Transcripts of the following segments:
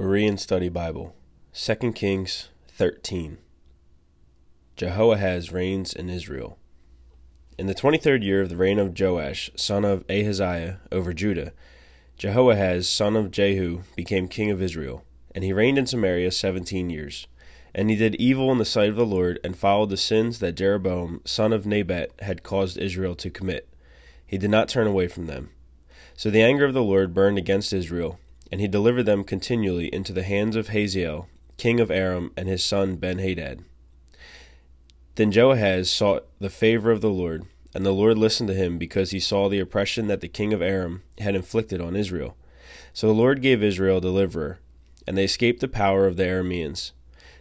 Berean Study Bible, 2 Kings 13. Jehoahaz reigns in Israel. In the twenty third year of the reign of Joash, son of Ahaziah, over Judah, Jehoahaz, son of Jehu, became king of Israel, and he reigned in Samaria seventeen years. And he did evil in the sight of the Lord, and followed the sins that Jeroboam, son of Nebat, had caused Israel to commit. He did not turn away from them. So the anger of the Lord burned against Israel and he delivered them continually into the hands of Hazael, king of Aram, and his son Benhadad. Then Jehoahaz sought the favor of the Lord, and the Lord listened to him because he saw the oppression that the king of Aram had inflicted on Israel. So the Lord gave Israel a deliverer, and they escaped the power of the Arameans.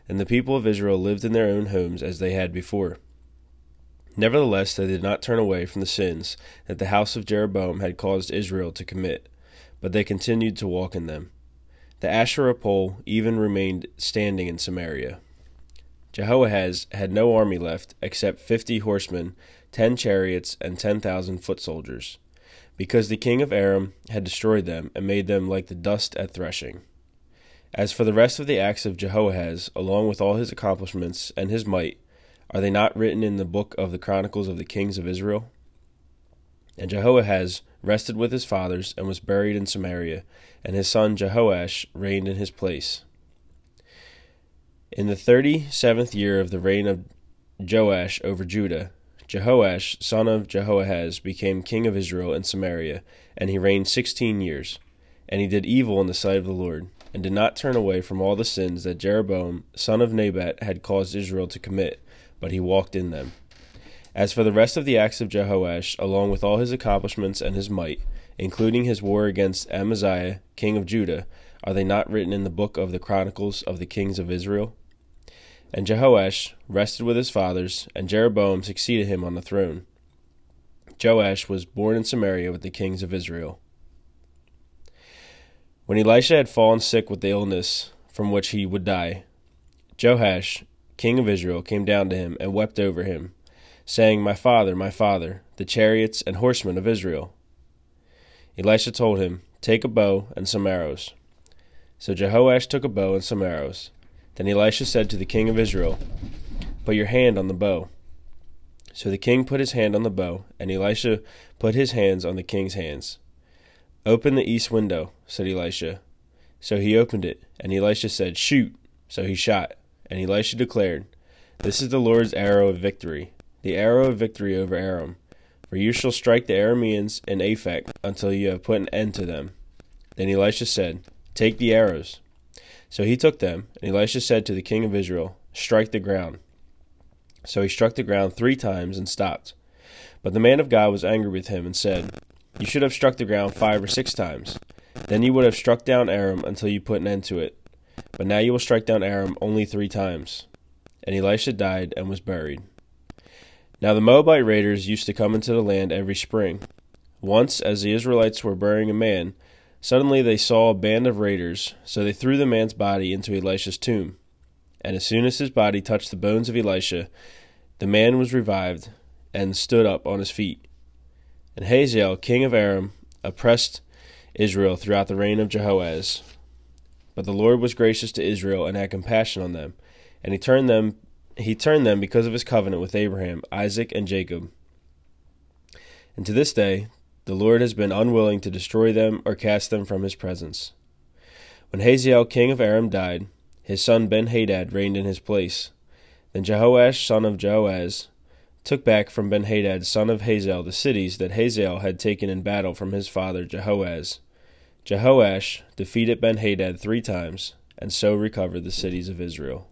And the people of Israel lived in their own homes as they had before. Nevertheless, they did not turn away from the sins that the house of Jeroboam had caused Israel to commit but they continued to walk in them. The Asherah pole even remained standing in Samaria. Jehoahaz had no army left except fifty horsemen, ten chariots, and ten thousand foot soldiers, because the king of Aram had destroyed them and made them like the dust at threshing. As for the rest of the acts of Jehoahaz, along with all his accomplishments and his might, are they not written in the book of the Chronicles of the Kings of Israel? And Jehoahaz rested with his fathers and was buried in Samaria, and his son Jehoash reigned in his place. In the thirty seventh year of the reign of Joash over Judah, Jehoash, son of Jehoahaz, became king of Israel in Samaria, and he reigned sixteen years. And he did evil in the sight of the Lord, and did not turn away from all the sins that Jeroboam, son of Nebat, had caused Israel to commit, but he walked in them. As for the rest of the acts of Jehoash, along with all his accomplishments and his might, including his war against Amaziah, king of Judah, are they not written in the book of the Chronicles of the Kings of Israel? And Jehoash rested with his fathers, and Jeroboam succeeded him on the throne. Joash was born in Samaria with the kings of Israel. When Elisha had fallen sick with the illness from which he would die, Joash, king of Israel, came down to him and wept over him saying, My father, my father, the chariots and horsemen of Israel. Elisha told him, Take a bow and some arrows. So Jehoash took a bow and some arrows. Then Elisha said to the king of Israel, Put your hand on the bow. So the king put his hand on the bow, and Elisha put his hands on the king's hands. Open the east window, said Elisha. So he opened it, and Elisha said, Shoot. So he shot, and Elisha declared, This is the Lord's arrow of victory the arrow of victory over Aram. For you shall strike the Arameans in Aphek until you have put an end to them. Then Elisha said, Take the arrows. So he took them, and Elisha said to the king of Israel, Strike the ground. So he struck the ground three times and stopped. But the man of God was angry with him and said, You should have struck the ground five or six times. Then you would have struck down Aram until you put an end to it. But now you will strike down Aram only three times. And Elisha died and was buried. Now the Moabite raiders used to come into the land every spring. Once, as the Israelites were burying a man, suddenly they saw a band of raiders, so they threw the man's body into Elisha's tomb. And as soon as his body touched the bones of Elisha, the man was revived and stood up on his feet. And Hazael, king of Aram, oppressed Israel throughout the reign of Jehoahaz. But the Lord was gracious to Israel and had compassion on them, and he turned them he turned them because of his covenant with Abraham, Isaac, and Jacob. And to this day, the Lord has been unwilling to destroy them or cast them from his presence. When Hazael king of Aram died, his son Ben-Hadad reigned in his place. Then Jehoash son of Jehoahaz took back from Ben-Hadad son of Hazael the cities that Hazael had taken in battle from his father Jehoahaz. Jehoash defeated Ben-Hadad three times, and so recovered the cities of Israel.